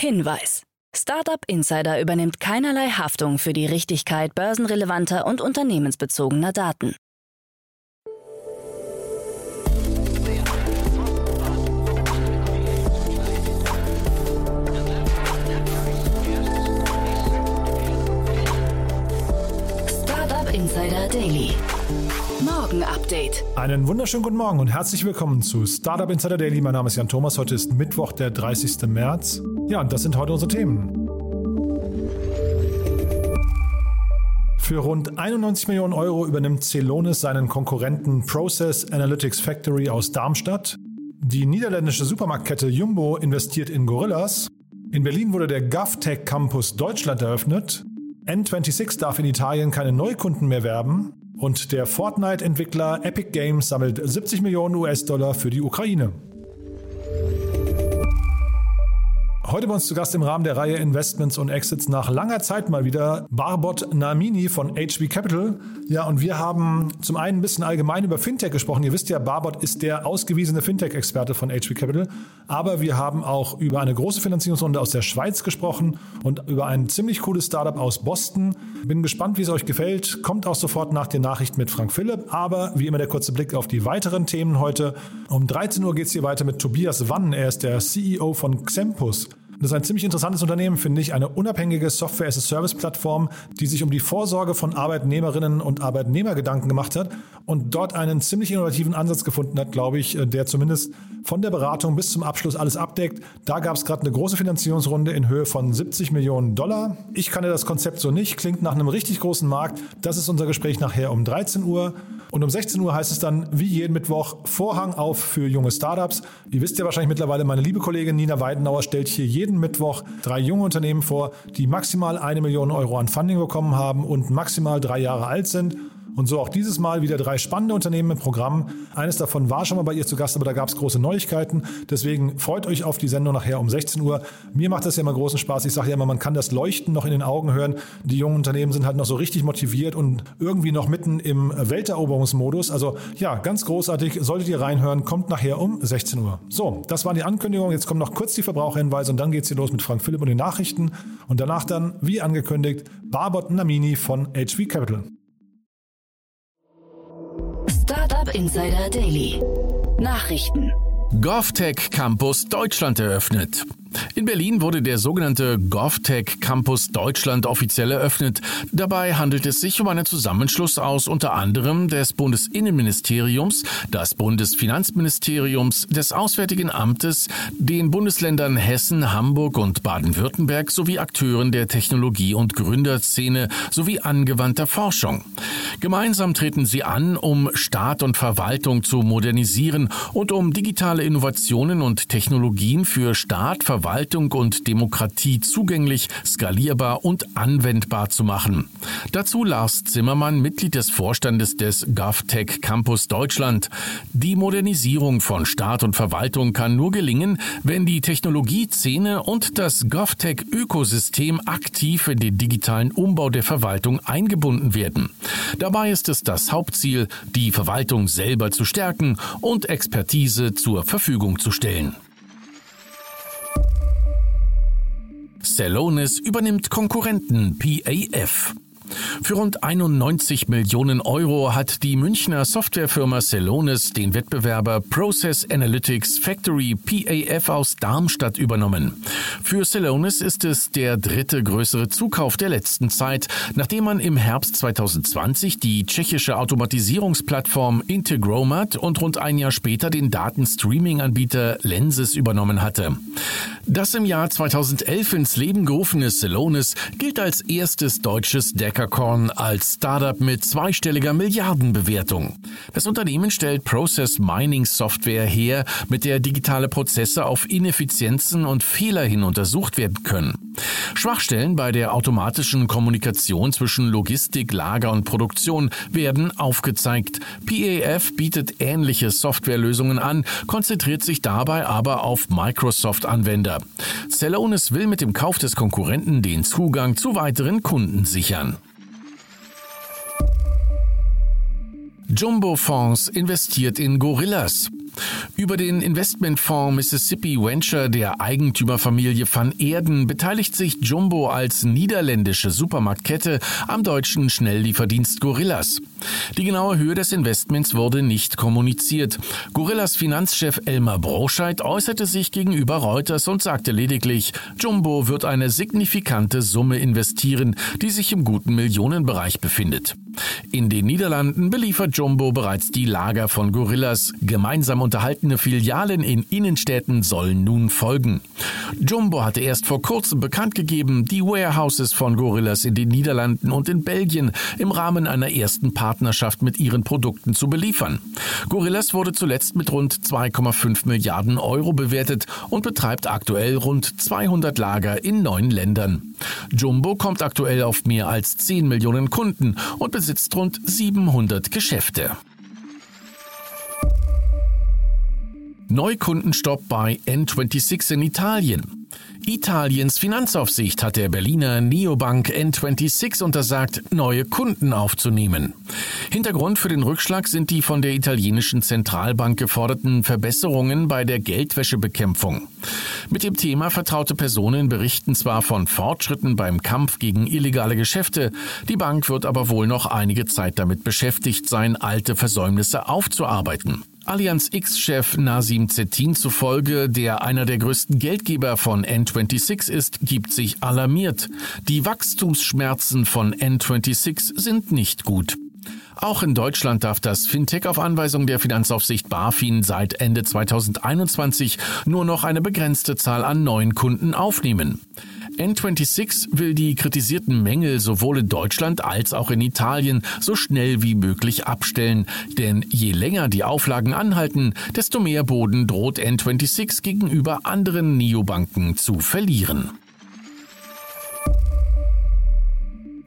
Hinweis. Startup Insider übernimmt keinerlei Haftung für die Richtigkeit börsenrelevanter und unternehmensbezogener Daten. Startup Insider Daily. Morgen Update. Einen wunderschönen guten Morgen und herzlich willkommen zu Startup Insider Daily. Mein Name ist Jan Thomas. Heute ist Mittwoch, der 30. März. Ja, und das sind heute unsere Themen. Für rund 91 Millionen Euro übernimmt Celonis seinen Konkurrenten Process Analytics Factory aus Darmstadt. Die niederländische Supermarktkette Jumbo investiert in Gorillas. In Berlin wurde der GovTech Campus Deutschland eröffnet. N26 darf in Italien keine Neukunden mehr werben. Und der Fortnite-Entwickler Epic Games sammelt 70 Millionen US-Dollar für die Ukraine. Heute bei uns zu Gast im Rahmen der Reihe Investments und Exits nach langer Zeit mal wieder Barbot Namini von HB Capital. Ja, und wir haben zum einen ein bisschen allgemein über Fintech gesprochen. Ihr wisst ja, Barbot ist der ausgewiesene Fintech-Experte von HB Capital. Aber wir haben auch über eine große Finanzierungsrunde aus der Schweiz gesprochen und über ein ziemlich cooles Startup aus Boston. Bin gespannt, wie es euch gefällt. Kommt auch sofort nach den Nachrichten mit Frank Philipp. Aber wie immer der kurze Blick auf die weiteren Themen heute. Um 13 Uhr geht es hier weiter mit Tobias Wann. Er ist der CEO von Xempus. Das ist ein ziemlich interessantes Unternehmen, finde ich. Eine unabhängige Software-as-a-Service-Plattform, die sich um die Vorsorge von Arbeitnehmerinnen und Arbeitnehmer Gedanken gemacht hat und dort einen ziemlich innovativen Ansatz gefunden hat, glaube ich, der zumindest von der Beratung bis zum Abschluss alles abdeckt. Da gab es gerade eine große Finanzierungsrunde in Höhe von 70 Millionen Dollar. Ich kannte das Konzept so nicht, klingt nach einem richtig großen Markt. Das ist unser Gespräch nachher um 13 Uhr. Und um 16 Uhr heißt es dann, wie jeden Mittwoch, Vorhang auf für junge Startups. Ihr wisst ja wahrscheinlich mittlerweile, meine liebe Kollegin Nina Weidenauer stellt hier jeden Mittwoch drei junge Unternehmen vor, die maximal eine Million Euro an Funding bekommen haben und maximal drei Jahre alt sind. Und so auch dieses Mal wieder drei spannende Unternehmen im Programm. Eines davon war schon mal bei ihr zu Gast, aber da gab es große Neuigkeiten. Deswegen freut euch auf die Sendung nachher um 16 Uhr. Mir macht das ja immer großen Spaß. Ich sage ja immer, man kann das Leuchten noch in den Augen hören. Die jungen Unternehmen sind halt noch so richtig motiviert und irgendwie noch mitten im Welteroberungsmodus. Also ja, ganz großartig. Solltet ihr reinhören, kommt nachher um 16 Uhr. So, das waren die Ankündigungen. Jetzt kommen noch kurz die Verbraucherhinweise und dann geht es hier los mit Frank Philipp und den Nachrichten. Und danach dann, wie angekündigt, Barbot Namini von HV Capital. Startup Insider Daily. Nachrichten. GovTech Campus Deutschland eröffnet. In Berlin wurde der sogenannte GovTech Campus Deutschland offiziell eröffnet. Dabei handelt es sich um einen Zusammenschluss aus unter anderem des Bundesinnenministeriums, des Bundesfinanzministeriums, des Auswärtigen Amtes, den Bundesländern Hessen, Hamburg und Baden-Württemberg sowie Akteuren der Technologie- und Gründerszene sowie angewandter Forschung. Gemeinsam treten sie an, um Staat und Verwaltung zu modernisieren und um digitale Innovationen und Technologien für Staat, Verwaltung und Demokratie zugänglich, skalierbar und anwendbar zu machen. Dazu Lars Zimmermann, Mitglied des Vorstandes des GovTech Campus Deutschland. Die Modernisierung von Staat und Verwaltung kann nur gelingen, wenn die Technologieszene und das GovTech-Ökosystem aktiv in den digitalen Umbau der Verwaltung eingebunden werden. Dabei ist es das Hauptziel, die Verwaltung selber zu stärken und Expertise zur Verfügung zu stellen. Celonis übernimmt Konkurrenten PAF. Für rund 91 Millionen Euro hat die Münchner Softwarefirma Celonis den Wettbewerber Process Analytics Factory PAF aus Darmstadt übernommen. Für Celonis ist es der dritte größere Zukauf der letzten Zeit, nachdem man im Herbst 2020 die tschechische Automatisierungsplattform Integromat und rund ein Jahr später den Datenstreaming-Anbieter Lenses übernommen hatte. Das im Jahr 2011 ins Leben gerufene Celonis gilt als erstes deutsches Decker Hackercorn als Startup mit zweistelliger Milliardenbewertung. Das Unternehmen stellt Process Mining Software her, mit der digitale Prozesse auf Ineffizienzen und Fehler hin untersucht werden können. Schwachstellen bei der automatischen Kommunikation zwischen Logistik, Lager und Produktion werden aufgezeigt. PAF bietet ähnliche Softwarelösungen an, konzentriert sich dabei aber auf Microsoft-Anwender. Celonis will mit dem Kauf des Konkurrenten den Zugang zu weiteren Kunden sichern. Jumbo Fonds investiert in Gorillas. Über den Investmentfonds Mississippi Venture der Eigentümerfamilie van Erden beteiligt sich Jumbo als niederländische Supermarktkette am deutschen Schnelllieferdienst Gorillas. Die genaue Höhe des Investments wurde nicht kommuniziert. Gorillas Finanzchef Elmar Broscheid äußerte sich gegenüber Reuters und sagte lediglich, Jumbo wird eine signifikante Summe investieren, die sich im guten Millionenbereich befindet. In den Niederlanden beliefert Jumbo bereits die Lager von Gorillas. Gemeinsam unterhaltene Filialen in Innenstädten sollen nun folgen. Jumbo hatte erst vor kurzem bekannt gegeben, die Warehouses von Gorillas in den Niederlanden und in Belgien im Rahmen einer ersten Partnerschaft mit ihren Produkten zu beliefern. Gorillas wurde zuletzt mit rund 2,5 Milliarden Euro bewertet und betreibt aktuell rund 200 Lager in neun Ländern. Jumbo kommt aktuell auf mehr als 10 Millionen Kunden und besitzt rund 700 Geschäfte. Geschäfte. Neukundenstopp bei N26 in Italien. Italiens Finanzaufsicht hat der Berliner Neobank N26 untersagt, neue Kunden aufzunehmen. Hintergrund für den Rückschlag sind die von der italienischen Zentralbank geforderten Verbesserungen bei der Geldwäschebekämpfung. Mit dem Thema vertraute Personen berichten zwar von Fortschritten beim Kampf gegen illegale Geschäfte, die Bank wird aber wohl noch einige Zeit damit beschäftigt sein, alte Versäumnisse aufzuarbeiten. Allianz X-Chef Nasim Zettin zufolge, der einer der größten Geldgeber von N26 ist, gibt sich alarmiert. Die Wachstumsschmerzen von N26 sind nicht gut. Auch in Deutschland darf das Fintech auf Anweisung der Finanzaufsicht BaFin seit Ende 2021 nur noch eine begrenzte Zahl an neuen Kunden aufnehmen. N26 will die kritisierten Mängel sowohl in Deutschland als auch in Italien so schnell wie möglich abstellen. Denn je länger die Auflagen anhalten, desto mehr Boden droht N26 gegenüber anderen Neobanken zu verlieren.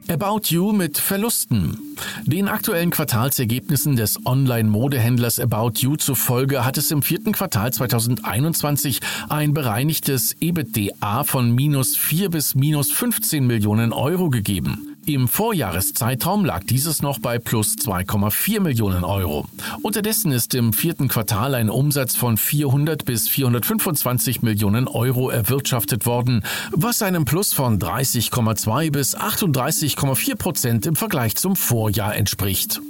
About You mit Verlusten. Den aktuellen Quartalsergebnissen des Online-Modehändlers About You zufolge hat es im vierten Quartal 2021 ein bereinigtes EBITDA von minus 4 bis minus 15 Millionen Euro gegeben. Im Vorjahreszeitraum lag dieses noch bei plus 2,4 Millionen Euro. Unterdessen ist im vierten Quartal ein Umsatz von 400 bis 425 Millionen Euro erwirtschaftet worden, was einem Plus von 30,2 bis 38,4 Prozent im Vergleich zum Vorjahr entspricht.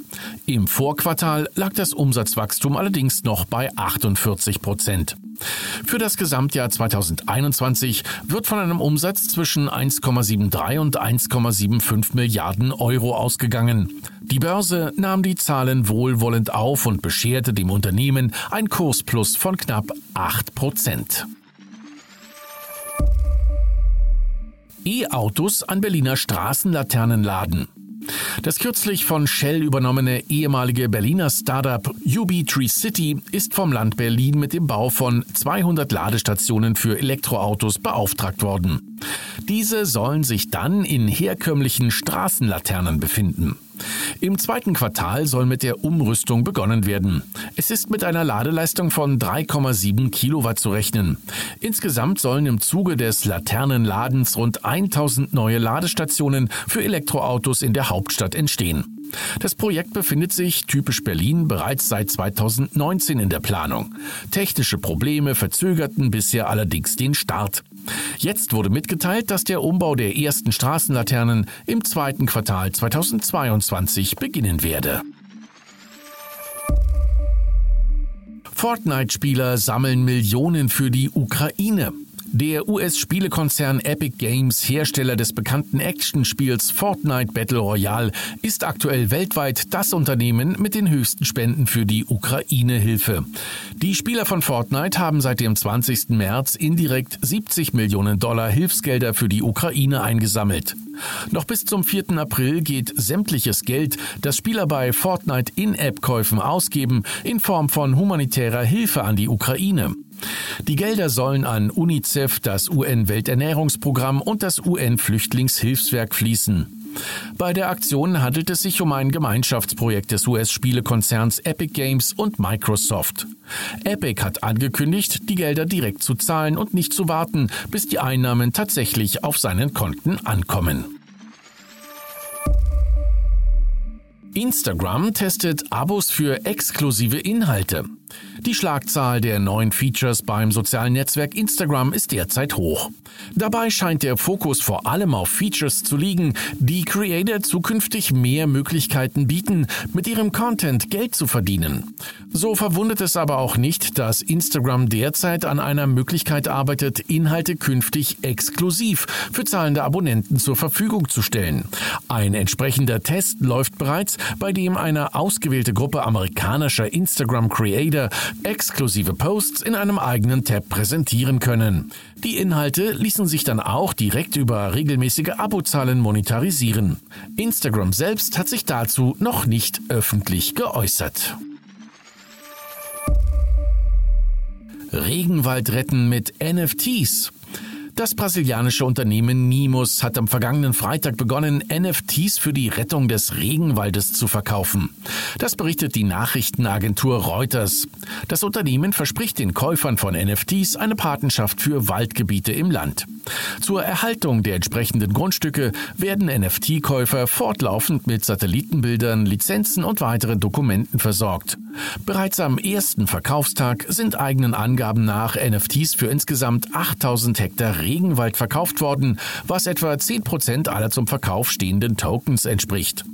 Im Vorquartal lag das Umsatzwachstum allerdings noch bei 48 Prozent. Für das Gesamtjahr 2021 wird von einem Umsatz zwischen 1,73 und 1,75 Milliarden Euro ausgegangen. Die Börse nahm die Zahlen wohlwollend auf und bescherte dem Unternehmen ein Kursplus von knapp 8 Prozent. E-Autos an Berliner Straßenlaternenladen. Das kürzlich von Shell übernommene ehemalige Berliner Startup UB Tree City ist vom Land Berlin mit dem Bau von 200 Ladestationen für Elektroautos beauftragt worden. Diese sollen sich dann in herkömmlichen Straßenlaternen befinden. Im zweiten Quartal soll mit der Umrüstung begonnen werden. Es ist mit einer Ladeleistung von 3,7 Kilowatt zu rechnen. Insgesamt sollen im Zuge des Laternenladens rund 1000 neue Ladestationen für Elektroautos in der Hauptstadt entstehen. Das Projekt befindet sich, typisch Berlin, bereits seit 2019 in der Planung. Technische Probleme verzögerten bisher allerdings den Start. Jetzt wurde mitgeteilt, dass der Umbau der ersten Straßenlaternen im zweiten Quartal 2022 beginnen werde. Fortnite-Spieler sammeln Millionen für die Ukraine. Der US-Spielekonzern Epic Games, Hersteller des bekannten Actionspiels Fortnite Battle Royale, ist aktuell weltweit das Unternehmen mit den höchsten Spenden für die Ukraine-Hilfe. Die Spieler von Fortnite haben seit dem 20. März indirekt 70 Millionen Dollar Hilfsgelder für die Ukraine eingesammelt. Noch bis zum 4. April geht sämtliches Geld, das Spieler bei Fortnite In-App-Käufen ausgeben, in Form von humanitärer Hilfe an die Ukraine. Die Gelder sollen an UNICEF, das UN-Welternährungsprogramm und das UN-Flüchtlingshilfswerk fließen. Bei der Aktion handelt es sich um ein Gemeinschaftsprojekt des US-Spielekonzerns Epic Games und Microsoft. Epic hat angekündigt, die Gelder direkt zu zahlen und nicht zu warten, bis die Einnahmen tatsächlich auf seinen Konten ankommen. Instagram testet Abos für exklusive Inhalte. Die Schlagzahl der neuen Features beim sozialen Netzwerk Instagram ist derzeit hoch. Dabei scheint der Fokus vor allem auf Features zu liegen, die Creator zukünftig mehr Möglichkeiten bieten, mit ihrem Content Geld zu verdienen. So verwundert es aber auch nicht, dass Instagram derzeit an einer Möglichkeit arbeitet, Inhalte künftig exklusiv für zahlende Abonnenten zur Verfügung zu stellen. Ein entsprechender Test läuft bereits, bei dem eine ausgewählte Gruppe amerikanischer Instagram Creator exklusive Posts in einem eigenen Tab präsentieren können. Die Inhalte ließen sich dann auch direkt über regelmäßige Abozahlen monetarisieren. Instagram selbst hat sich dazu noch nicht öffentlich geäußert. Regenwald retten mit NFTs. Das brasilianische Unternehmen Nimus hat am vergangenen Freitag begonnen, NFTs für die Rettung des Regenwaldes zu verkaufen. Das berichtet die Nachrichtenagentur Reuters. Das Unternehmen verspricht den Käufern von NFTs eine Patenschaft für Waldgebiete im Land. Zur Erhaltung der entsprechenden Grundstücke werden NFT-Käufer fortlaufend mit Satellitenbildern, Lizenzen und weiteren Dokumenten versorgt. Bereits am ersten Verkaufstag sind eigenen Angaben nach NFTs für insgesamt 8000 Hektar Regenwald verkauft worden, was etwa 10 Prozent aller zum Verkauf stehenden Tokens entspricht.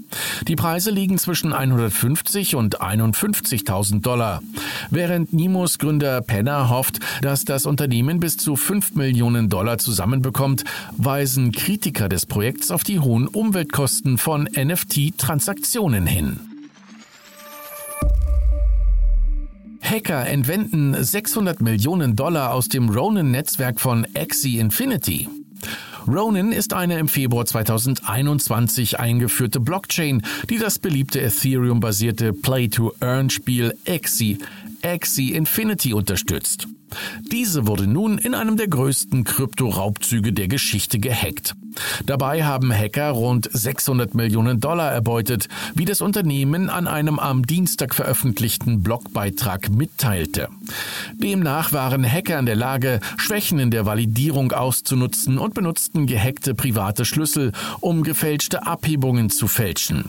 Die Preise liegen zwischen 150 und 51.000 Dollar. Während Nimos Gründer Penner hofft, dass das Unternehmen bis zu 5 Millionen Dollar zusammenbekommt, weisen Kritiker des Projekts auf die hohen Umweltkosten von NFT-Transaktionen hin. Hacker entwenden 600 Millionen Dollar aus dem Ronin-Netzwerk von Axie Infinity. Ronin ist eine im Februar 2021 eingeführte Blockchain, die das beliebte Ethereum-basierte Play-to-Earn-Spiel Axie, Axie Infinity unterstützt. Diese wurde nun in einem der größten Kryptoraubzüge der Geschichte gehackt. Dabei haben Hacker rund 600 Millionen Dollar erbeutet, wie das Unternehmen an einem am Dienstag veröffentlichten Blogbeitrag mitteilte. Demnach waren Hacker in der Lage, Schwächen in der Validierung auszunutzen und benutzten gehackte private Schlüssel, um gefälschte Abhebungen zu fälschen.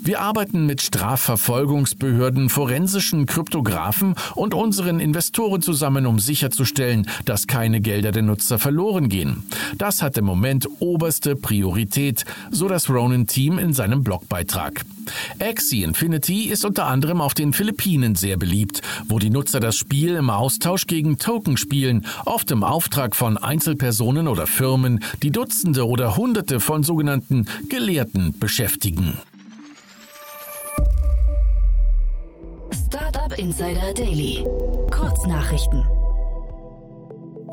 Wir arbeiten mit Strafverfolgungsbehörden, forensischen Kryptografen und unseren Investoren zusammen, um sicherzustellen, dass keine Gelder der Nutzer verloren gehen. Das hat im Moment oberste Priorität, so das Ronin-Team in seinem Blogbeitrag. Axie Infinity ist unter anderem auf den Philippinen sehr beliebt, wo die Nutzer das Spiel im Austausch gegen Token spielen, oft im Auftrag von Einzelpersonen oder Firmen, die Dutzende oder Hunderte von sogenannten Gelehrten beschäftigen. Startup Insider Daily. Kurznachrichten.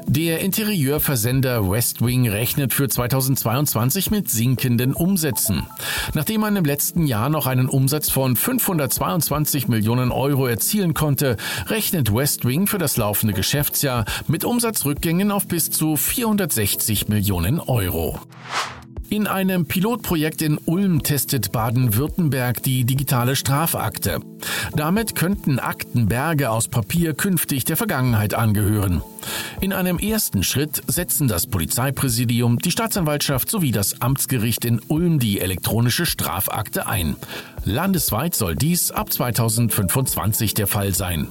Der Interieurversender Westwing rechnet für 2022 mit sinkenden Umsätzen. Nachdem man im letzten Jahr noch einen Umsatz von 522 Millionen Euro erzielen konnte, rechnet Westwing für das laufende Geschäftsjahr mit Umsatzrückgängen auf bis zu 460 Millionen Euro. In einem Pilotprojekt in Ulm testet Baden-Württemberg die digitale Strafakte. Damit könnten Aktenberge aus Papier künftig der Vergangenheit angehören. In einem ersten Schritt setzen das Polizeipräsidium, die Staatsanwaltschaft sowie das Amtsgericht in Ulm die elektronische Strafakte ein. Landesweit soll dies ab 2025 der Fall sein.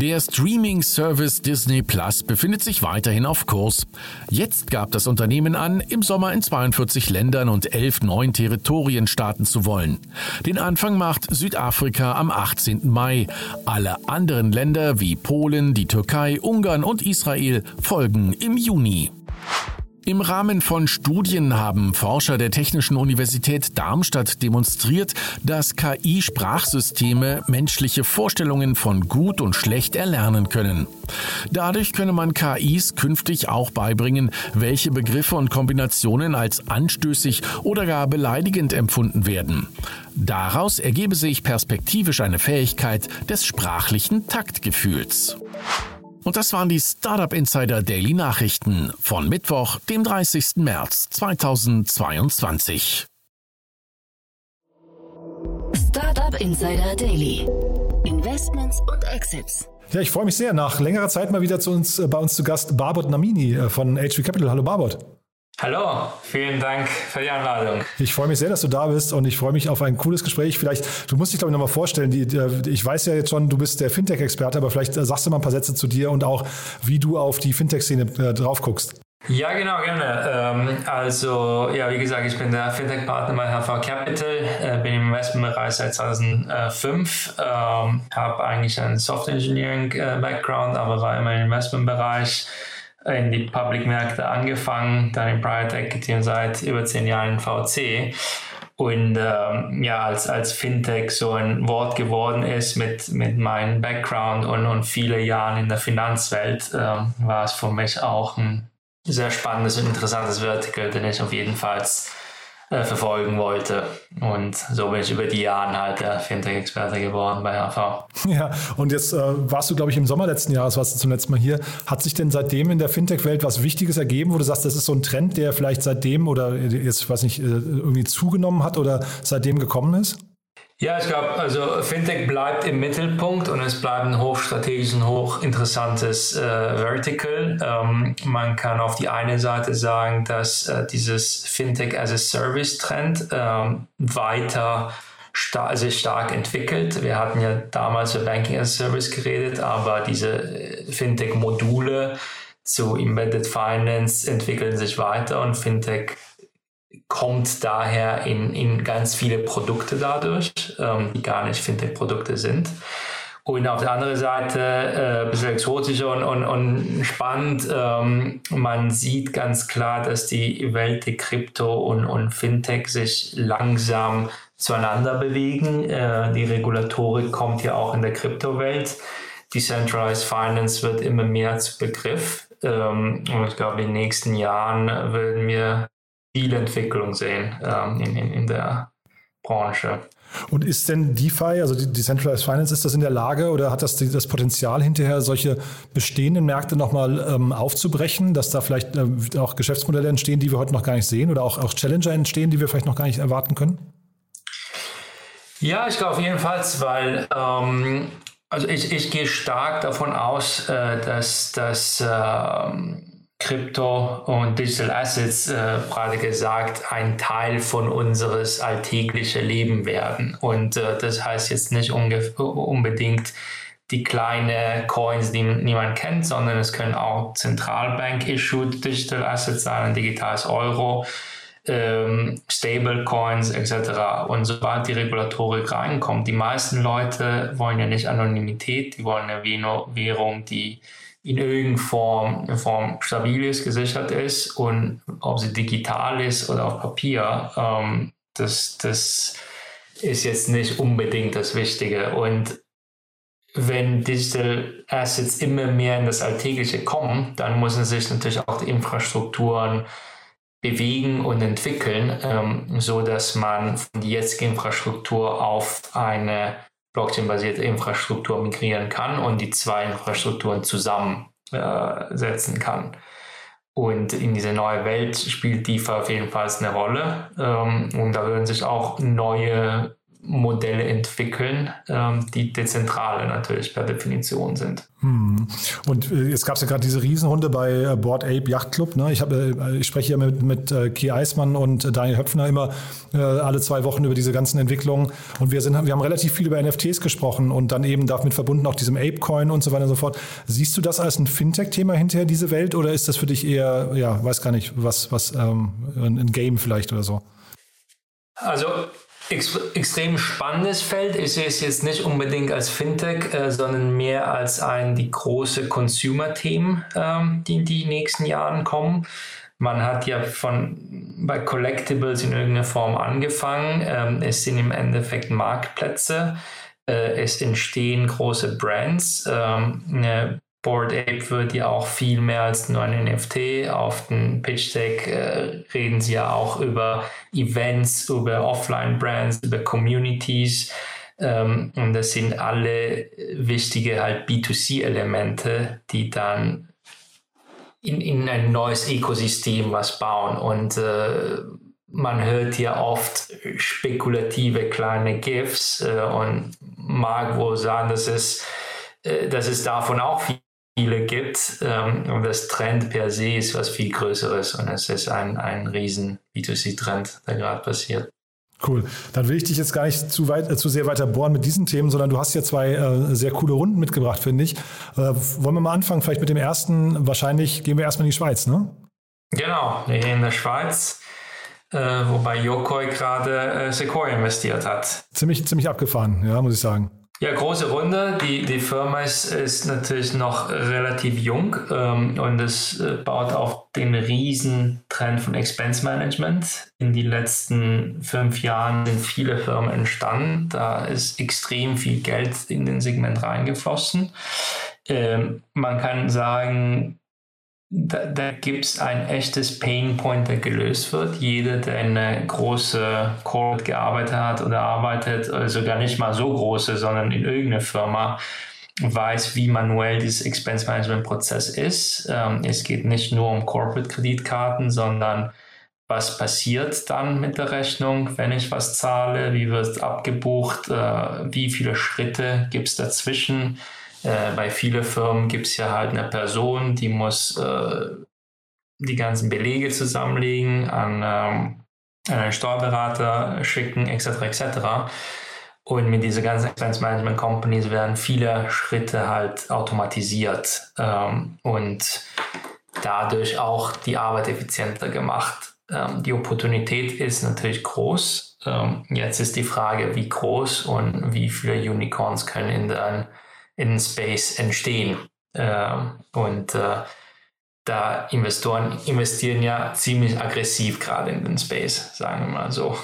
Der Streaming-Service Disney Plus befindet sich weiterhin auf Kurs. Jetzt gab das Unternehmen an, im Sommer in 42 Ländern und 11 neuen Territorien starten zu wollen. Den Anfang macht Südafrika am 18. Mai. Alle anderen Länder wie Polen, die Türkei, Ungarn und Israel folgen im Juni. Im Rahmen von Studien haben Forscher der Technischen Universität Darmstadt demonstriert, dass KI-Sprachsysteme menschliche Vorstellungen von gut und schlecht erlernen können. Dadurch könne man KIs künftig auch beibringen, welche Begriffe und Kombinationen als anstößig oder gar beleidigend empfunden werden. Daraus ergebe sich perspektivisch eine Fähigkeit des sprachlichen Taktgefühls. Und das waren die Startup Insider Daily Nachrichten von Mittwoch, dem 30. März 2022. Startup Insider Daily. Investments und Exits. Ja, ich freue mich sehr. Nach längerer Zeit mal wieder zu uns, äh, bei uns zu Gast Barbot Namini äh, von HV Capital. Hallo Barbot. Hallo, vielen Dank für die Einladung. Ich freue mich sehr, dass du da bist und ich freue mich auf ein cooles Gespräch. Vielleicht, du musst dich, glaube ich, nochmal vorstellen. Die, die, ich weiß ja jetzt schon, du bist der Fintech-Experte, aber vielleicht sagst du mal ein paar Sätze zu dir und auch, wie du auf die Fintech-Szene äh, drauf guckst. Ja, genau, gerne. Ähm, also, ja, wie gesagt, ich bin der Fintech-Partner bei HV Capital, äh, bin im Investmentbereich seit 2005, ähm, habe eigentlich einen Software-Engineering-Background, äh, aber war immer im Investmentbereich in die Public-Märkte angefangen, dann im Private Equity und seit über zehn Jahren in VC. Und ähm, ja, als, als Fintech so ein Wort geworden ist mit, mit meinem Background und, und viele Jahren in der Finanzwelt, ähm, war es für mich auch ein sehr spannendes und interessantes Vertical, den ich auf jeden Fall äh, verfolgen wollte. Und so bin ich über die Jahre halt der Fintech-Experte geworden bei HV. Ja, und jetzt äh, warst du, glaube ich, im Sommer letzten Jahres, warst du zum letzten Mal hier. Hat sich denn seitdem in der Fintech-Welt was Wichtiges ergeben, wo du sagst, das ist so ein Trend, der vielleicht seitdem oder jetzt, weiß nicht, äh, irgendwie zugenommen hat oder seitdem gekommen ist? Ja, ich glaube, also Fintech bleibt im Mittelpunkt und es bleibt ein hochstrategisches und hochinteressantes äh, Vertical. Ähm, man kann auf die eine Seite sagen, dass äh, dieses Fintech as a Service Trend ähm, weiter star sich stark entwickelt. Wir hatten ja damals über Banking as a Service geredet, aber diese äh, Fintech-Module zu Embedded Finance entwickeln sich weiter und Fintech kommt daher in, in ganz viele Produkte dadurch, ähm, die gar nicht Fintech-Produkte sind. Und auf der anderen Seite äh, ein bisschen exotischer und, und, und spannend. Ähm, man sieht ganz klar, dass die Welt der Krypto und, und Fintech sich langsam zueinander bewegen. Äh, die Regulatorik kommt ja auch in der Kryptowelt. Decentralized Finance wird immer mehr zu Begriff. Ähm, und ich glaube, in den nächsten Jahren werden wir viel Entwicklung sehen ähm, in, in, in der Branche. Und ist denn DeFi, also die Decentralized Finance, ist das in der Lage oder hat das das Potenzial hinterher, solche bestehenden Märkte nochmal ähm, aufzubrechen, dass da vielleicht äh, auch Geschäftsmodelle entstehen, die wir heute noch gar nicht sehen oder auch, auch Challenger entstehen, die wir vielleicht noch gar nicht erwarten können? Ja, ich glaube auf jeden Fall, weil ähm, also ich, ich gehe stark davon aus, äh, dass, dass äh, Krypto und Digital Assets, äh, gerade gesagt, ein Teil von unseres alltäglichen Leben werden. Und äh, das heißt jetzt nicht unbedingt die kleinen Coins, die niemand kennt, sondern es können auch Zentralbank-issued Digital Assets sein, ein digitales Euro, ähm, Stablecoins etc. Und sobald die Regulatorik reinkommt, die meisten Leute wollen ja nicht Anonymität, die wollen eine Währung, die in irgendeiner Form, Form stabil ist, gesichert ist und ob sie digital ist oder auf Papier, ähm, das, das ist jetzt nicht unbedingt das Wichtige. Und wenn Digital Assets immer mehr in das Alltägliche kommen, dann müssen sich natürlich auch die Infrastrukturen bewegen und entwickeln, ähm, so dass man von der jetzigen Infrastruktur auf eine Blockchain-basierte Infrastruktur migrieren kann und die zwei Infrastrukturen zusammensetzen äh, kann. Und in dieser neuen Welt spielt DeFi auf jeden Fall eine Rolle. Ähm, und da würden sich auch neue Modelle entwickeln, ähm, die dezentrale natürlich per Definition sind. Hm. Und äh, jetzt gab es ja gerade diese Riesenrunde bei äh, Board Ape Yacht Club. Ne? Ich, hab, äh, ich spreche ja mit, mit Ki Eismann und Daniel Höpfner immer äh, alle zwei Wochen über diese ganzen Entwicklungen. Und wir, sind, wir haben relativ viel über NFTs gesprochen und dann eben damit verbunden auch diesem Ape-Coin und so weiter und so fort. Siehst du das als ein Fintech-Thema hinterher, diese Welt, oder ist das für dich eher, ja, weiß gar nicht, was, was ähm, ein Game vielleicht oder so? Also ex extrem spannendes Feld. Ich sehe es jetzt nicht unbedingt als Fintech, äh, sondern mehr als ein die große Consumer-Themen, ähm, die in die nächsten Jahren kommen. Man hat ja von bei Collectibles in irgendeiner Form angefangen. Ähm, es sind im Endeffekt Marktplätze. Äh, es entstehen große Brands. Ähm, eine Board Ape wird ja auch viel mehr als nur ein NFT. Auf dem Pitch Deck äh, reden sie ja auch über Events, über Offline-Brands, über Communities. Ähm, und das sind alle wichtige halt B2C-Elemente, die dann in, in ein neues Ökosystem was bauen. Und äh, man hört ja oft spekulative kleine GIFs äh, und mag wohl sagen, dass es, äh, dass es davon auch viel viele gibt. Ähm, und das Trend per se ist was viel Größeres und es ist ein, ein riesen B2C-Trend, der gerade passiert. Cool. Dann will ich dich jetzt gar nicht zu weit, äh, zu sehr weiter bohren mit diesen Themen, sondern du hast ja zwei äh, sehr coole Runden mitgebracht, finde ich. Äh, wollen wir mal anfangen? Vielleicht mit dem ersten. Wahrscheinlich gehen wir erstmal in die Schweiz, ne? Genau, in der Schweiz. Äh, wobei Yokoi gerade äh, Sequoia investiert hat. Ziemlich, ziemlich abgefahren, ja, muss ich sagen. Ja, große Runde. Die, die Firma ist, ist natürlich noch relativ jung ähm, und es äh, baut auf den riesen Trend von Expense Management. In den letzten fünf Jahren sind viele Firmen entstanden. Da ist extrem viel Geld in den Segment reingeflossen. Ähm, man kann sagen, da, da gibt es ein echtes Painpoint, der gelöst wird. Jeder, der in eine große Corporate gearbeitet hat oder arbeitet, oder sogar nicht mal so große, sondern in irgendeiner Firma, weiß, wie manuell dieses Expense Management Prozess ist. Ähm, es geht nicht nur um Corporate Kreditkarten, sondern was passiert dann mit der Rechnung, wenn ich was zahle, wie wird abgebucht, äh, wie viele Schritte gibt es dazwischen äh, bei vielen Firmen gibt es ja halt eine Person, die muss äh, die ganzen Belege zusammenlegen, an, ähm, an einen Steuerberater schicken, etc. etc. Und mit diesen ganzen Expense Management Companies werden viele Schritte halt automatisiert ähm, und dadurch auch die Arbeit effizienter gemacht. Ähm, die Opportunität ist natürlich groß. Ähm, jetzt ist die Frage, wie groß und wie viele Unicorns können in den in Space entstehen. Äh, und äh, da Investoren investieren ja ziemlich aggressiv gerade in den Space, sagen wir mal so.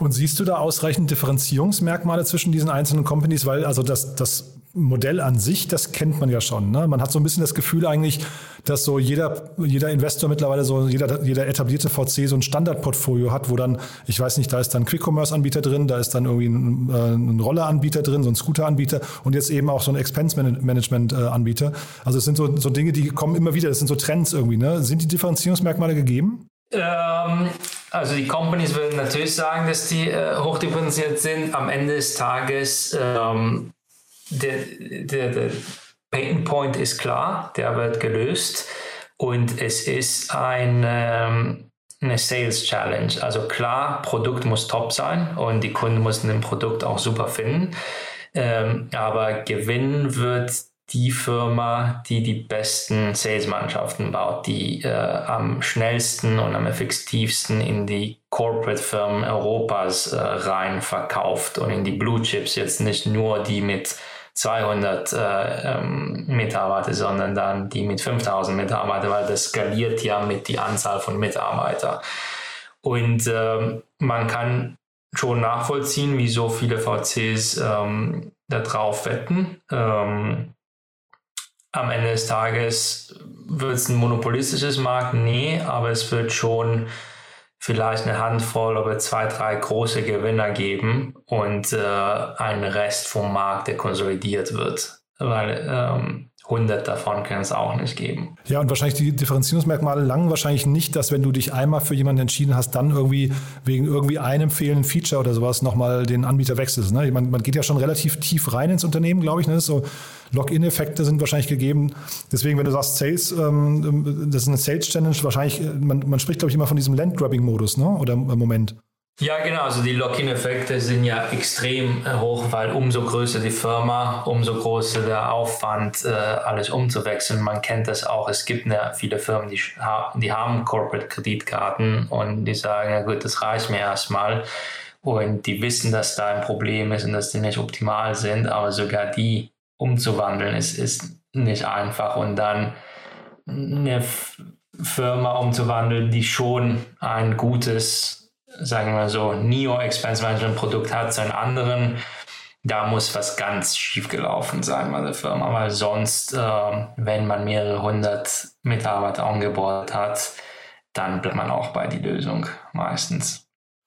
Und siehst du da ausreichend Differenzierungsmerkmale zwischen diesen einzelnen Companies? Weil also das, das Modell an sich, das kennt man ja schon. Ne? Man hat so ein bisschen das Gefühl eigentlich, dass so jeder, jeder Investor mittlerweile so, jeder, jeder etablierte VC so ein Standardportfolio hat, wo dann, ich weiß nicht, da ist dann Quick-Commerce-Anbieter drin, da ist dann irgendwie ein, äh, ein Roller-Anbieter drin, so ein Scooter-Anbieter und jetzt eben auch so ein Expense-Management-Anbieter. Also es sind so, so Dinge, die kommen immer wieder, das sind so Trends irgendwie. Ne? Sind die Differenzierungsmerkmale gegeben? Ähm, also die Companies würden natürlich sagen, dass die äh, hochdifferenziert sind. Am Ende des Tages ähm, der, der, der Pain Point ist klar, der wird gelöst und es ist ein, ähm, eine Sales Challenge. Also klar, Produkt muss top sein und die Kunden müssen ein Produkt auch super finden. Ähm, aber gewinnen wird die Firma, die die besten Sales-Mannschaften baut, die äh, am schnellsten und am effektivsten in die Corporate-Firmen Europas äh, rein verkauft und in die Blue Chips jetzt nicht nur die mit 200 äh, ähm, Mitarbeiter, sondern dann die mit 5000 Mitarbeitern, weil das skaliert ja mit die Anzahl von Mitarbeitern. Und äh, man kann schon nachvollziehen, wie so viele VCs ähm, darauf wetten. Ähm, am Ende des Tages wird es ein monopolistisches Markt? Nee, aber es wird schon vielleicht eine Handvoll oder zwei, drei große Gewinner geben und äh, ein Rest vom Markt, der konsolidiert wird. Weil ähm, 100 davon kann es auch nicht geben. Ja, und wahrscheinlich die Differenzierungsmerkmale langen wahrscheinlich nicht, dass wenn du dich einmal für jemanden entschieden hast, dann irgendwie wegen irgendwie einem fehlenden Feature oder sowas nochmal den Anbieter wechselst. Ne? Man, man geht ja schon relativ tief rein ins Unternehmen, glaube ich. Ne? So Login-Effekte sind wahrscheinlich gegeben. Deswegen, wenn du sagst Sales, ähm, das ist eine Sales-Challenge, wahrscheinlich, man, man spricht, glaube ich, immer von diesem Land-Grabbing-Modus, ne? oder im Moment. Ja, genau. Also die Lock-in-Effekte sind ja extrem äh, hoch, weil umso größer die Firma, umso größer der Aufwand, äh, alles umzuwechseln. Man kennt das auch. Es gibt ja viele Firmen, die, haben Corporate-Kreditkarten und die sagen, ja gut, das reicht mir erstmal. Und die wissen, dass da ein Problem ist und dass die nicht optimal sind, aber sogar die umzuwandeln ist, ist nicht einfach. Und dann eine Firma umzuwandeln, die schon ein gutes sagen wir so, Neo Expense Management Produkt hat, zu einem anderen, da muss was ganz schief gelaufen sein bei der Firma, weil sonst, äh, wenn man mehrere hundert Mitarbeiter angebordet hat, dann bleibt man auch bei die Lösung meistens.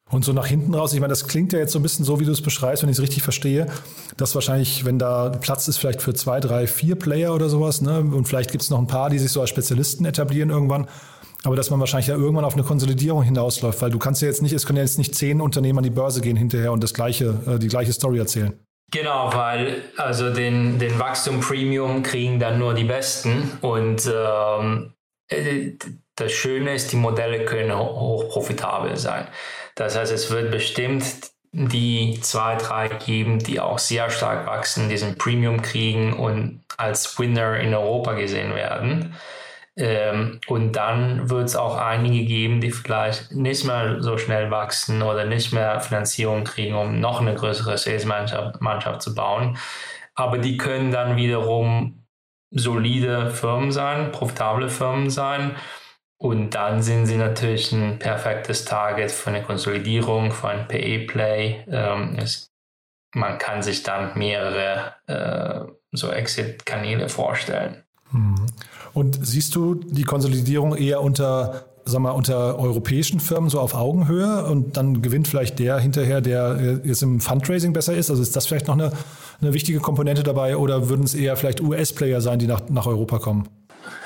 Und so nach hinten raus, ich meine, das klingt ja jetzt so ein bisschen so, wie du es beschreibst, wenn ich es richtig verstehe, dass wahrscheinlich, wenn da Platz ist, vielleicht für zwei, drei, vier Player oder sowas, ne? und vielleicht gibt es noch ein paar, die sich so als Spezialisten etablieren irgendwann, aber dass man wahrscheinlich ja irgendwann auf eine Konsolidierung hinausläuft, weil du kannst ja jetzt nicht, es können ja jetzt nicht zehn Unternehmen an die Börse gehen hinterher und das gleiche, äh, die gleiche Story erzählen. Genau, weil also den, den Wachstum Premium kriegen dann nur die Besten und ähm, äh, das Schöne ist, die Modelle können hoch profitabel sein. Das heißt, es wird bestimmt die zwei, drei geben, die auch sehr stark wachsen, diesen Premium kriegen und als Winner in Europa gesehen werden. Ähm, und dann wird es auch einige geben, die vielleicht nicht mehr so schnell wachsen oder nicht mehr Finanzierung kriegen, um noch eine größere Sales-Mannschaft zu bauen. Aber die können dann wiederum solide Firmen sein, profitable Firmen sein. Und dann sind sie natürlich ein perfektes Target für eine Konsolidierung, für ein PE-Play. Ähm, man kann sich dann mehrere äh, so Exit-Kanäle vorstellen. Hm. Und siehst du die Konsolidierung eher unter, sag mal, unter europäischen Firmen so auf Augenhöhe und dann gewinnt vielleicht der hinterher, der jetzt im Fundraising besser ist? Also ist das vielleicht noch eine, eine wichtige Komponente dabei oder würden es eher vielleicht US-Player sein, die nach, nach Europa kommen?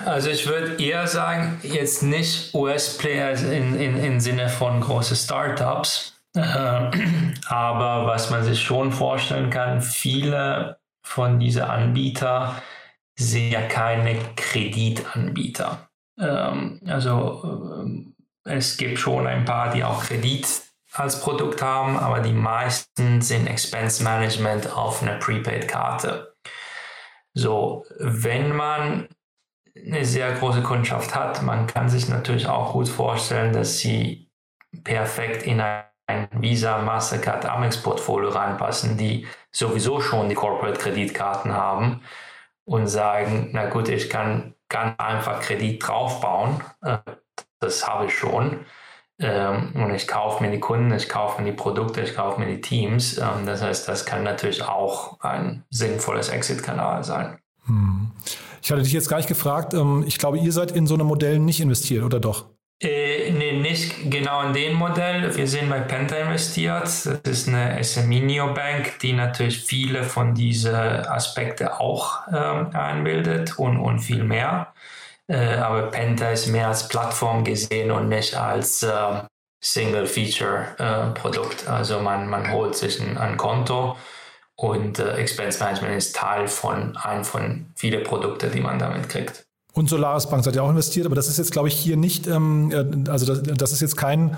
Also ich würde eher sagen, jetzt nicht US-Player in, in, im Sinne von große Startups, äh, aber was man sich schon vorstellen kann, viele von diesen Anbietern sind ja keine Kreditanbieter. Ähm, also äh, es gibt schon ein paar, die auch Kredit als Produkt haben, aber die meisten sind Expense Management auf einer Prepaid-Karte. So, wenn man eine sehr große Kundschaft hat, man kann sich natürlich auch gut vorstellen, dass sie perfekt in ein Visa, Mastercard, Amex Portfolio reinpassen, die sowieso schon die Corporate Kreditkarten haben und sagen, na gut, ich kann ganz einfach Kredit draufbauen. Äh, das habe ich schon. Ähm, und ich kaufe mir die Kunden, ich kaufe mir die Produkte, ich kaufe mir die Teams. Ähm, das heißt, das kann natürlich auch ein sinnvolles Exit-Kanal sein. Hm. Ich hatte dich jetzt gar nicht gefragt. Ähm, ich glaube, ihr seid in so einem Modell nicht investiert, oder doch? Äh, nee, nicht genau in dem Modell. Wir sind bei Penta investiert. Das ist eine SME-Neobank, die natürlich viele von diesen Aspekten auch ähm, einbildet und, und viel mehr. Äh, aber Penta ist mehr als Plattform gesehen und nicht als äh, Single-Feature-Produkt. also man, man holt sich ein, ein Konto und äh, Expense Management ist Teil von einem von vielen Produkten, die man damit kriegt. Und Solaris Bank seid ihr auch investiert, aber das ist jetzt, glaube ich, hier nicht, ähm, äh, also das, das, ist jetzt kein,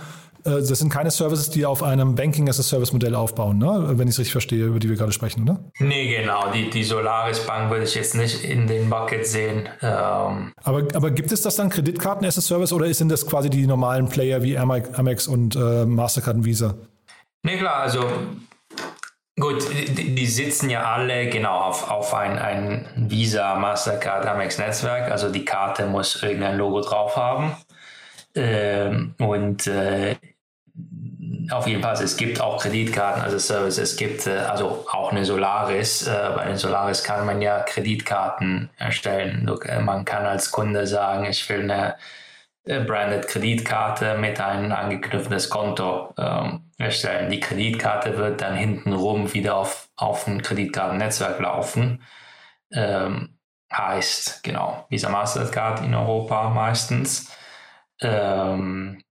äh, das sind keine Services, die auf einem Banking as a Service Modell aufbauen, ne? wenn ich es richtig verstehe, über die wir gerade sprechen, oder? Nee, genau. Die, die Solaris Bank würde ich jetzt nicht in den Bucket sehen. Ähm aber, aber gibt es das dann Kreditkarten as a Service oder sind das quasi die normalen Player wie Amex und äh, Mastercard und Visa? Nee, klar, also Gut, die, die, sitzen ja alle genau auf, auf ein, ein Visa, Mastercard, Amex Netzwerk. Also die Karte muss irgendein Logo drauf haben. Ähm, und äh, auf jeden Fall, es gibt auch Kreditkarten als Service. Es gibt äh, also auch eine Solaris. Äh, bei den Solaris kann man ja Kreditkarten erstellen. Äh, man kann als Kunde sagen, ich will eine äh, branded Kreditkarte mit einem angeknüpftes Konto ähm, erstellen. Die Kreditkarte wird dann hintenrum wieder auf, auf ein Kreditkartennetzwerk laufen. Ähm, heißt, genau, Visa Mastercard in Europa meistens. Ähm,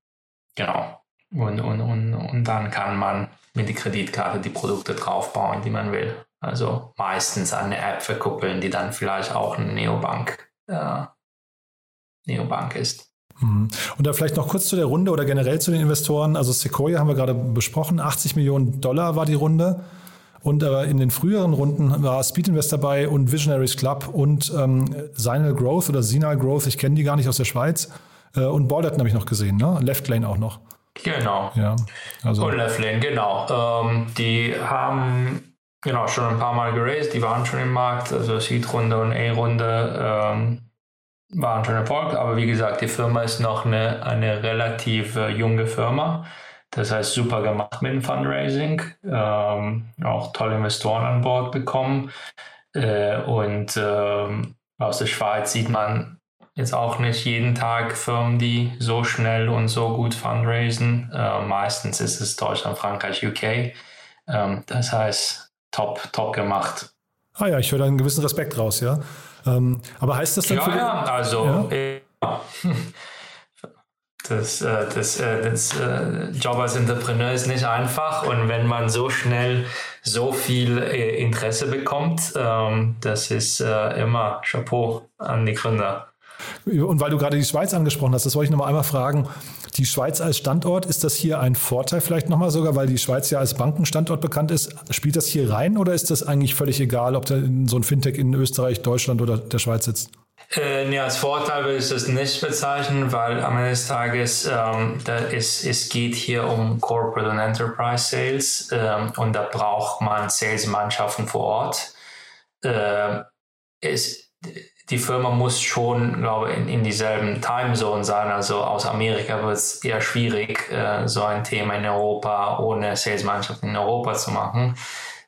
genau. Und, und, und, und dann kann man mit der Kreditkarte die Produkte draufbauen, die man will. Also meistens eine App verkuppeln, die dann vielleicht auch eine Neobank, äh, Neobank ist. Mhm. Und da vielleicht noch kurz zu der Runde oder generell zu den Investoren. Also Sequoia haben wir gerade besprochen, 80 Millionen Dollar war die Runde. Und äh, in den früheren Runden war Speed Invest dabei und Visionaries Club und ähm, Signal Growth oder Sinal Growth, ich kenne die gar nicht aus der Schweiz. Äh, und Balderton habe ich noch gesehen, ne? Left Lane auch noch. Genau. Ja, also. Und Left Lane, genau. Ähm, die haben genau schon ein paar Mal geraced, die waren schon im Markt, also Seed-Runde und A-Runde. Ähm, war schon Erfolg, aber wie gesagt, die Firma ist noch eine, eine relativ äh, junge Firma. Das heißt, super gemacht mit dem Fundraising, ähm, auch tolle Investoren an Bord bekommen. Äh, und ähm, aus der Schweiz sieht man jetzt auch nicht jeden Tag Firmen, die so schnell und so gut fundraisen. Äh, meistens ist es Deutschland, Frankreich, UK. Ähm, das heißt, top, top gemacht. Ah ja, ich höre da einen gewissen Respekt raus, ja. Ähm, aber heißt das dann ja, für Ja, also ja? das, äh, das, äh, das äh, Job als Entrepreneur ist nicht einfach und wenn man so schnell so viel Interesse bekommt, ähm, das ist immer Chapeau an die Gründer. Und weil du gerade die Schweiz angesprochen hast, das wollte ich nochmal einmal fragen. Die Schweiz als Standort, ist das hier ein Vorteil vielleicht nochmal sogar, weil die Schweiz ja als Bankenstandort bekannt ist? Spielt das hier rein oder ist das eigentlich völlig egal, ob da so ein Fintech in Österreich, Deutschland oder der Schweiz sitzt? Äh, nee, als Vorteil würde ich das nicht bezeichnen, weil am Ende des Tages ähm, da ist, es geht hier um Corporate und Enterprise Sales ähm, und da braucht man Sales-Mannschaften vor Ort. Äh, es, die Firma muss schon, glaube ich, in, in dieselben Timezone sein. Also aus Amerika wird es eher schwierig, äh, so ein Thema in Europa ohne Sales-Mannschaften in Europa zu machen.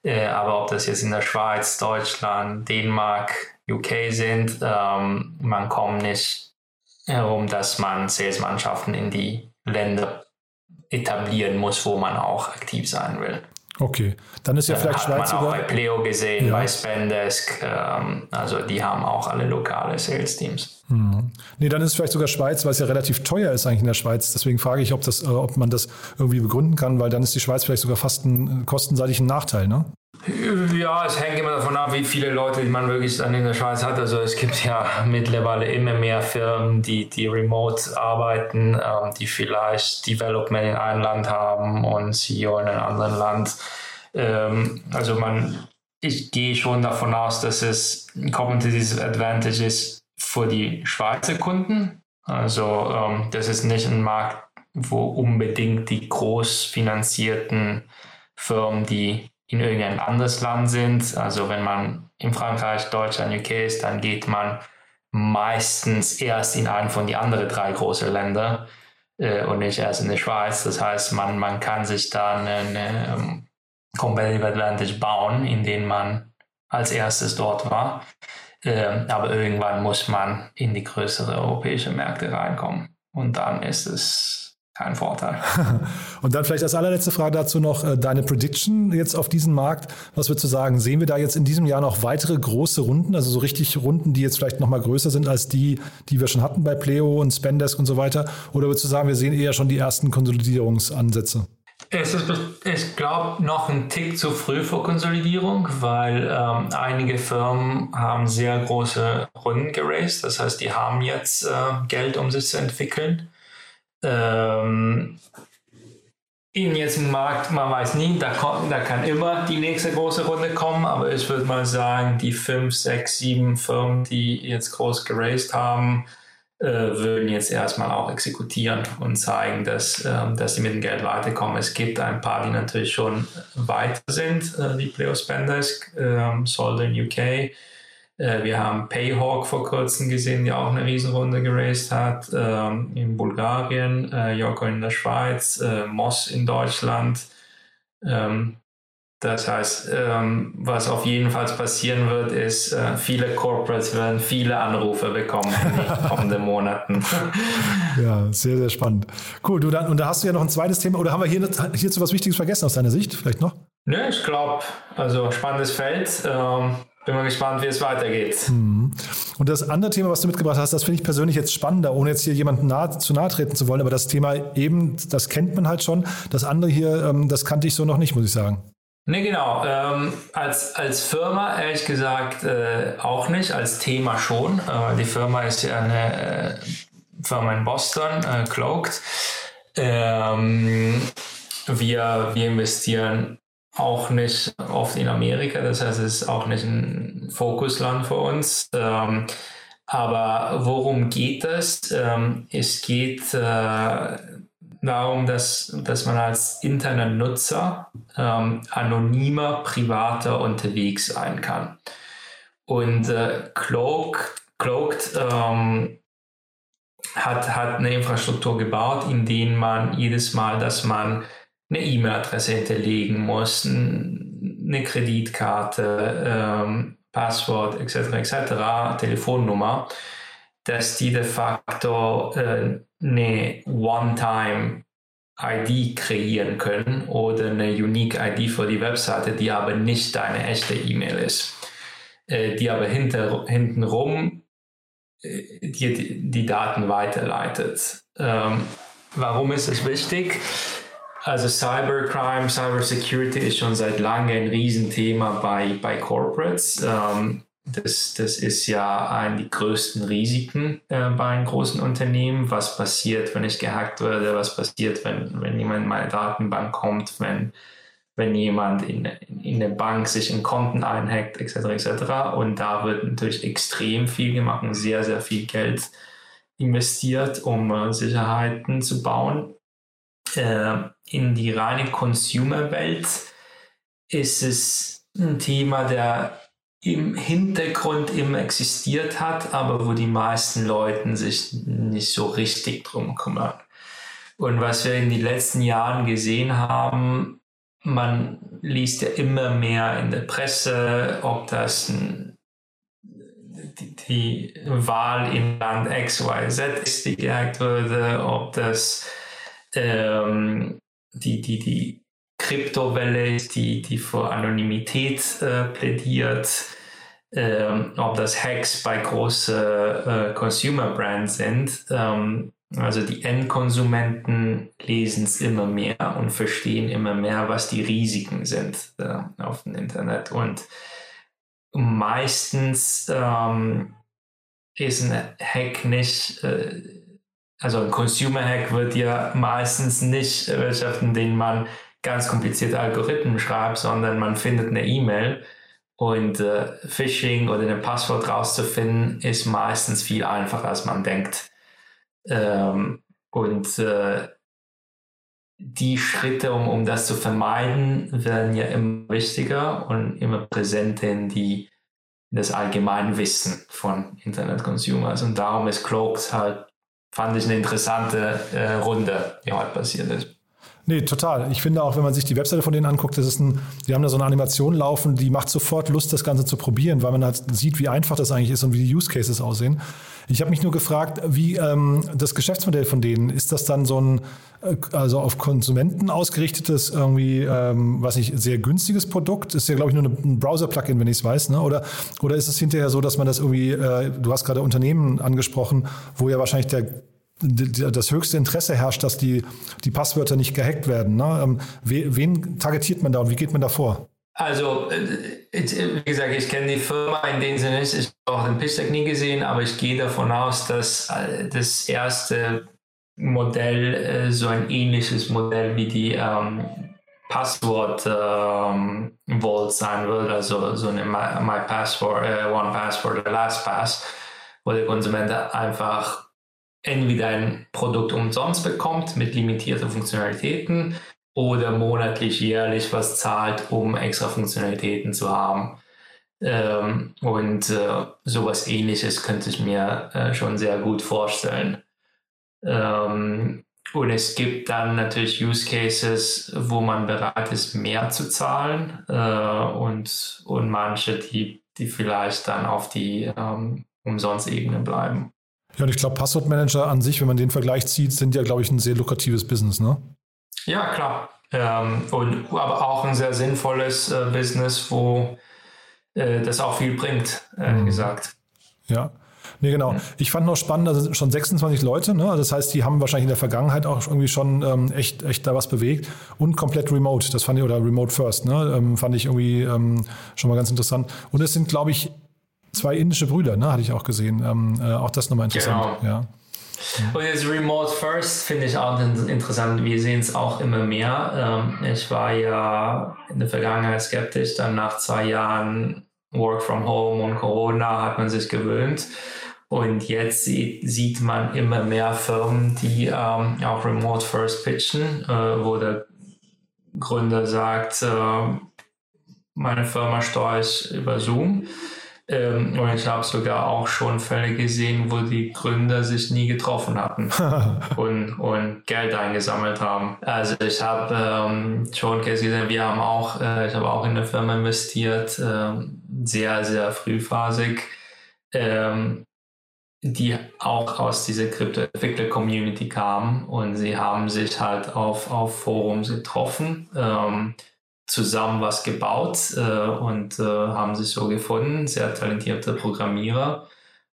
Äh, aber ob das jetzt in der Schweiz, Deutschland, Dänemark, UK sind. Ähm, man kommt nicht herum, dass man Sales-Mannschaften in die Länder etablieren muss, wo man auch aktiv sein will. Okay, dann ist ja vielleicht hat Schweiz man auch bei Pleo gesehen, ja. bei Spendesk, ähm, also die haben auch alle lokale Sales-Teams. Mhm. Nee, dann ist vielleicht sogar Schweiz, weil es ja relativ teuer ist eigentlich in der Schweiz. Deswegen frage ich, ob, das, äh, ob man das irgendwie begründen kann, weil dann ist die Schweiz vielleicht sogar fast ein kostenseitig ein Nachteil, ne? Ja, es hängt immer davon ab, wie viele Leute man wirklich dann in der Schweiz hat. Also es gibt ja mittlerweile immer mehr Firmen, die, die remote arbeiten, ähm, die vielleicht Development in einem Land haben und CEO in einem anderen Land. Ähm, also man, ich gehe schon davon aus, dass es ein Competitive Advantage ist für die Schweizer Kunden. Also ähm, das ist nicht ein Markt, wo unbedingt die groß finanzierten Firmen, die in irgendein anderes Land sind. Also wenn man in Frankreich, Deutschland, UK ist, dann geht man meistens erst in einen von die anderen drei großen Länder äh, und nicht erst in die Schweiz. Das heißt, man, man kann sich da eine, um, ähm, Competitive Advantage bauen, indem man als erstes dort war. Äh, aber irgendwann muss man in die größeren europäischen Märkte reinkommen. Und dann ist es kein Vorteil. Und dann vielleicht als allerletzte Frage dazu noch äh, deine Prediction jetzt auf diesen Markt. Was würdest du sagen? Sehen wir da jetzt in diesem Jahr noch weitere große Runden, also so richtig Runden, die jetzt vielleicht noch mal größer sind als die, die wir schon hatten bei Pleo und Spendesk und so weiter? Oder würdest du sagen, wir sehen eher schon die ersten Konsolidierungsansätze? Es ist, ich glaube, noch ein Tick zu früh für Konsolidierung, weil ähm, einige Firmen haben sehr große Runden geraced. Das heißt, die haben jetzt äh, Geld, um sich zu entwickeln ähm, in jetzt Markt, man weiß nie, da, kommt, da kann immer die nächste große Runde kommen, aber ich würde mal sagen, die fünf, sechs, sieben Firmen, die jetzt groß geraced haben, äh, würden jetzt erstmal auch exekutieren und zeigen, dass, äh, dass sie mit dem Geld weiterkommen. Es gibt ein paar, die natürlich schon weiter sind, äh, wie Pleo Spendesk, äh, Solden UK, wir haben Payhawk vor kurzem gesehen, die auch eine Riesenrunde geraced hat. Ähm, in Bulgarien, äh, Joko in der Schweiz, äh, Moss in Deutschland. Ähm, das heißt, ähm, was auf jeden Fall passieren wird, ist, äh, viele Corporates werden viele Anrufe bekommen in den kommenden Monaten. ja, sehr, sehr spannend. Cool, du dann, und da hast du ja noch ein zweites Thema, oder haben wir hier, hierzu was Wichtiges vergessen aus deiner Sicht? Vielleicht noch? Ne, ich glaube, also spannendes Feld. Ähm, bin mal gespannt, wie es weitergeht. Mhm. Und das andere Thema, was du mitgebracht hast, das finde ich persönlich jetzt spannender, ohne jetzt hier jemandem nahe, zu nahe treten zu wollen. Aber das Thema eben, das kennt man halt schon. Das andere hier, ähm, das kannte ich so noch nicht, muss ich sagen. Ne, genau. Ähm, als, als Firma, ehrlich gesagt, äh, auch nicht. Als Thema schon. Äh, die Firma ist ja eine äh, Firma in Boston, äh, Cloaked. Ähm, wir, wir investieren auch nicht oft in Amerika, das heißt, es ist auch nicht ein Fokusland für uns. Ähm, aber worum geht es? Ähm, es geht äh, darum, dass, dass man als Internetnutzer ähm, anonymer, privater unterwegs sein kann. Und äh, Cloak, Cloaked ähm, hat, hat eine Infrastruktur gebaut, in der man jedes Mal, dass man eine E-Mail-Adresse hinterlegen muss, eine Kreditkarte, ähm, Passwort etc. etc. Telefonnummer, dass die de facto äh, eine One-Time ID kreieren können oder eine Unique ID für die Webseite, die aber nicht deine echte E-Mail ist, äh, die aber hinter, hintenrum äh, die, die Daten weiterleitet. Ähm, warum ist es wichtig? Also Cybercrime, Cybersecurity ist schon seit langem ein Riesenthema bei, bei Corporates. Ähm, das, das ist ja ein der größten Risiken äh, bei einem großen Unternehmen. Was passiert, wenn ich gehackt werde? Was passiert, wenn, wenn jemand in meine Datenbank kommt? Wenn, wenn jemand in, in der Bank sich in Konten einhackt, etc. etc. Und da wird natürlich extrem viel gemacht und sehr, sehr viel Geld investiert, um äh, Sicherheiten zu bauen. Äh, in die reine Consumer-Welt ist es ein Thema, der im Hintergrund immer existiert hat, aber wo die meisten Leute sich nicht so richtig drum kümmern. Und was wir in den letzten Jahren gesehen haben, man liest ja immer mehr in der Presse, ob das ein, die, die, Wahl in Land XYZ ist, die gehackt wurde, ob das ähm, die, die, die Kryptowelle ist, die, die für Anonymität äh, plädiert, ähm, ob das Hacks bei großen äh, Consumer Brands sind. Ähm, also die Endkonsumenten lesen es immer mehr und verstehen immer mehr, was die Risiken sind äh, auf dem Internet. Und meistens ähm, ist ein Hack nicht, äh, also ein Consumer Hack wird ja meistens nicht wirtschaften, indem man ganz komplizierte Algorithmen schreibt, sondern man findet eine E-Mail und äh, Phishing oder ein Passwort rauszufinden ist meistens viel einfacher, als man denkt. Ähm, und äh, die Schritte, um, um das zu vermeiden, werden ja immer wichtiger und immer präsenter in, die, das allgemeine Wissen von Internet-Consumers. Und darum ist Cloaks halt, fand ich eine interessante äh, Runde, die heute passiert ist. Nee, total. Ich finde auch, wenn man sich die Webseite von denen anguckt, das ist ein, die haben da so eine Animation laufen, die macht sofort Lust, das Ganze zu probieren, weil man halt sieht, wie einfach das eigentlich ist und wie die Use Cases aussehen. Ich habe mich nur gefragt, wie ähm, das Geschäftsmodell von denen, ist das dann so ein, äh, also auf Konsumenten ausgerichtetes, irgendwie, ähm, was nicht, sehr günstiges Produkt? Ist ja, glaube ich, nur ein Browser-Plugin, wenn ich es weiß, ne? Oder, oder ist es hinterher so, dass man das irgendwie, äh, du hast gerade Unternehmen angesprochen, wo ja wahrscheinlich der das höchste Interesse herrscht, dass die, die Passwörter nicht gehackt werden. Ne? Ähm, wen targetiert man da und wie geht man da vor? Also, äh, wie gesagt, ich kenne die Firma in dem Sinne. Ich habe auch den Pitch nie gesehen, aber ich gehe davon aus, dass äh, das erste Modell äh, so ein ähnliches Modell wie die ähm, Passwort ähm, sein wird, also so eine My, My Password, äh, One Password oder LastPass, wo der Konsument einfach entweder ein Produkt umsonst bekommt mit limitierten Funktionalitäten oder monatlich, jährlich was zahlt, um extra Funktionalitäten zu haben. Ähm, und äh, sowas ähnliches könnte ich mir äh, schon sehr gut vorstellen. Ähm, und es gibt dann natürlich Use Cases, wo man bereit ist, mehr zu zahlen äh, und, und manche, die, die vielleicht dann auf die ähm, Umsonst-Ebene bleiben. Ja, und ich glaube, Passwortmanager an sich, wenn man den Vergleich zieht, sind ja, glaube ich, ein sehr lukratives Business, ne? Ja, klar. Ähm, und aber auch ein sehr sinnvolles äh, Business, wo äh, das auch viel bringt, äh, mhm. gesagt. Ja. Nee, genau. Ich fand noch spannend, also schon 26 Leute, ne? Also das heißt, die haben wahrscheinlich in der Vergangenheit auch irgendwie schon ähm, echt, echt da was bewegt und komplett remote. Das fand ich, oder remote first, ne? Ähm, fand ich irgendwie ähm, schon mal ganz interessant. Und es sind, glaube ich, zwei indische Brüder, ne, hatte ich auch gesehen. Ähm, äh, auch das nochmal interessant. Genau. Ja. Und jetzt Remote First finde ich auch interessant. Wir sehen es auch immer mehr. Ähm, ich war ja in der Vergangenheit skeptisch, dann nach zwei Jahren Work from Home und Corona hat man sich gewöhnt. Und jetzt sieht, sieht man immer mehr Firmen, die ähm, auch Remote First pitchen, äh, wo der Gründer sagt, äh, meine Firma steuere ich über Zoom. Ähm, und ich habe sogar auch schon Fälle gesehen, wo die Gründer sich nie getroffen hatten und, und Geld eingesammelt haben. Also ich habe ähm, schon gesehen, wir haben auch, äh, ich habe auch in eine Firma investiert, äh, sehr, sehr frühphasig, ähm, die auch aus dieser Krypto-Entwickler-Community kamen und sie haben sich halt auf, auf Forums getroffen. Ähm, zusammen was gebaut äh, und äh, haben sich so gefunden, sehr talentierte Programmierer.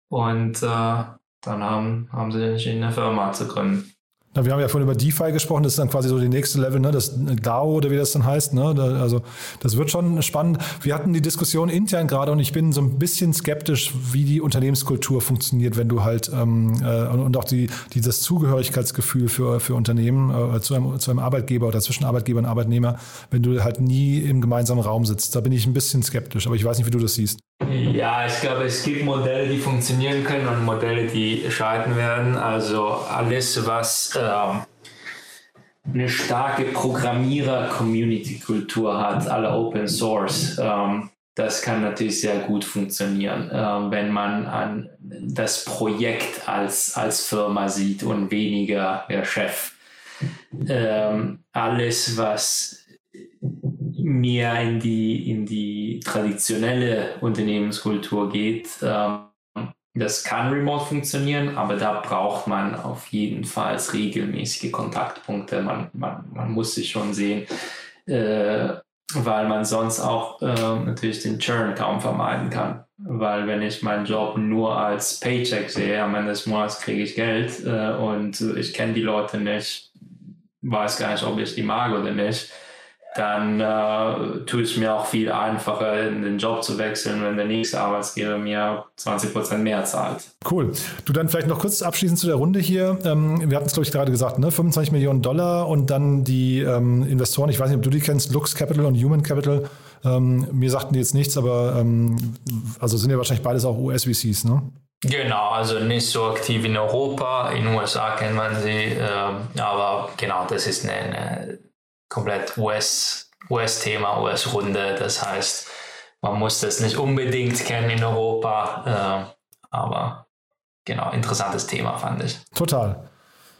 Und äh, dann haben, haben sie entschieden, eine Firma zu gründen. Na, wir haben ja vorhin über DeFi gesprochen, das ist dann quasi so die nächste Level, ne? das DAO oder wie das dann heißt. Ne? Da, also das wird schon spannend. Wir hatten die Diskussion intern gerade und ich bin so ein bisschen skeptisch, wie die Unternehmenskultur funktioniert, wenn du halt ähm, äh, und auch die, dieses Zugehörigkeitsgefühl für, für Unternehmen äh, zu, einem, zu einem Arbeitgeber oder zwischen Arbeitgeber und Arbeitnehmer, wenn du halt nie im gemeinsamen Raum sitzt. Da bin ich ein bisschen skeptisch, aber ich weiß nicht, wie du das siehst. Ja, ich glaube, es gibt Modelle, die funktionieren können und Modelle, die scheitern werden. Also alles, was ähm, eine starke Programmierer-Community-Kultur hat, alle Open Source, ähm, das kann natürlich sehr gut funktionieren, äh, wenn man an das Projekt als, als Firma sieht und weniger der Chef. Ähm, alles, was mehr in die, in die traditionelle Unternehmenskultur geht. Ähm, das kann remote funktionieren, aber da braucht man auf jeden Fall regelmäßige Kontaktpunkte. Man, man, man muss sich schon sehen, äh, weil man sonst auch äh, natürlich den Churn kaum vermeiden kann. Weil wenn ich meinen Job nur als Paycheck sehe, am Ende des Monats kriege ich Geld äh, und ich kenne die Leute nicht, weiß gar nicht, ob ich die mag oder nicht dann äh, tue es mir auch viel einfacher, in den Job zu wechseln, wenn der nächste Arbeitsgeber mir 20 Prozent mehr zahlt. Cool. Du dann vielleicht noch kurz abschließend zu der Runde hier. Ähm, wir hatten es, glaube ich, gerade gesagt, ne? 25 Millionen Dollar und dann die ähm, Investoren, ich weiß nicht, ob du die kennst, Lux Capital und Human Capital. Ähm, mir sagten die jetzt nichts, aber ähm, also sind ja wahrscheinlich beides auch US-VCs, ne? Genau, also nicht so aktiv in Europa. In den USA kennt man sie, äh, aber genau, das ist eine, eine komplett US, US-Thema, US-Runde. Das heißt, man muss das nicht unbedingt kennen in Europa, äh, aber genau, interessantes Thema fand ich. Total.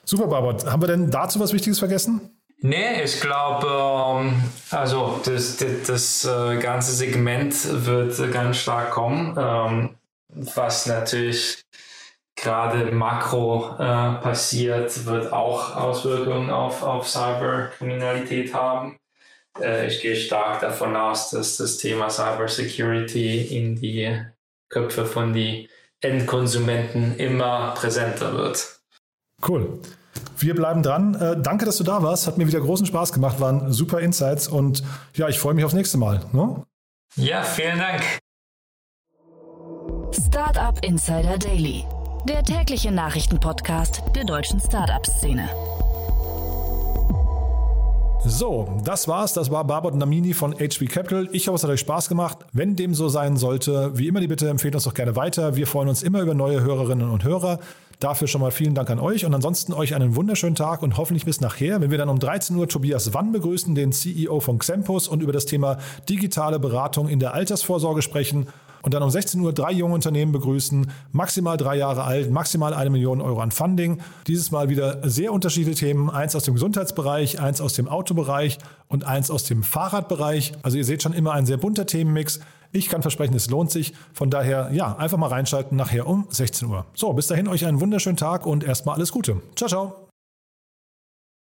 Super, Barbara. Haben wir denn dazu was Wichtiges vergessen? Nee, ich glaube, ähm, also das, das, das äh, ganze Segment wird ganz stark kommen, ähm, was natürlich gerade Makro äh, passiert, wird auch Auswirkungen auf, auf Cyberkriminalität haben. Äh, ich gehe stark davon aus, dass das Thema Cybersecurity in die Köpfe von den Endkonsumenten immer präsenter wird. Cool. Wir bleiben dran. Äh, danke, dass du da warst. Hat mir wieder großen Spaß gemacht. Waren super Insights und ja, ich freue mich aufs nächste Mal. Ne? Ja, vielen Dank. Startup Insider Daily der tägliche Nachrichtenpodcast der deutschen Startup-Szene. So, das war's. Das war Barbot Namini von HB Capital. Ich hoffe, es hat euch Spaß gemacht. Wenn dem so sein sollte, wie immer die Bitte, empfehlt uns doch gerne weiter. Wir freuen uns immer über neue Hörerinnen und Hörer. Dafür schon mal vielen Dank an euch und ansonsten euch einen wunderschönen Tag und hoffentlich bis nachher, wenn wir dann um 13 Uhr Tobias Wann begrüßen, den CEO von Xempus und über das Thema digitale Beratung in der Altersvorsorge sprechen und dann um 16 Uhr drei junge Unternehmen begrüßen, maximal drei Jahre alt, maximal eine Million Euro an Funding. Dieses Mal wieder sehr unterschiedliche Themen, eins aus dem Gesundheitsbereich, eins aus dem Autobereich und eins aus dem Fahrradbereich. Also ihr seht schon immer ein sehr bunter Themenmix. Ich kann versprechen, es lohnt sich. Von daher, ja, einfach mal reinschalten nachher um 16 Uhr. So, bis dahin euch einen wunderschönen Tag und erstmal alles Gute. Ciao, ciao.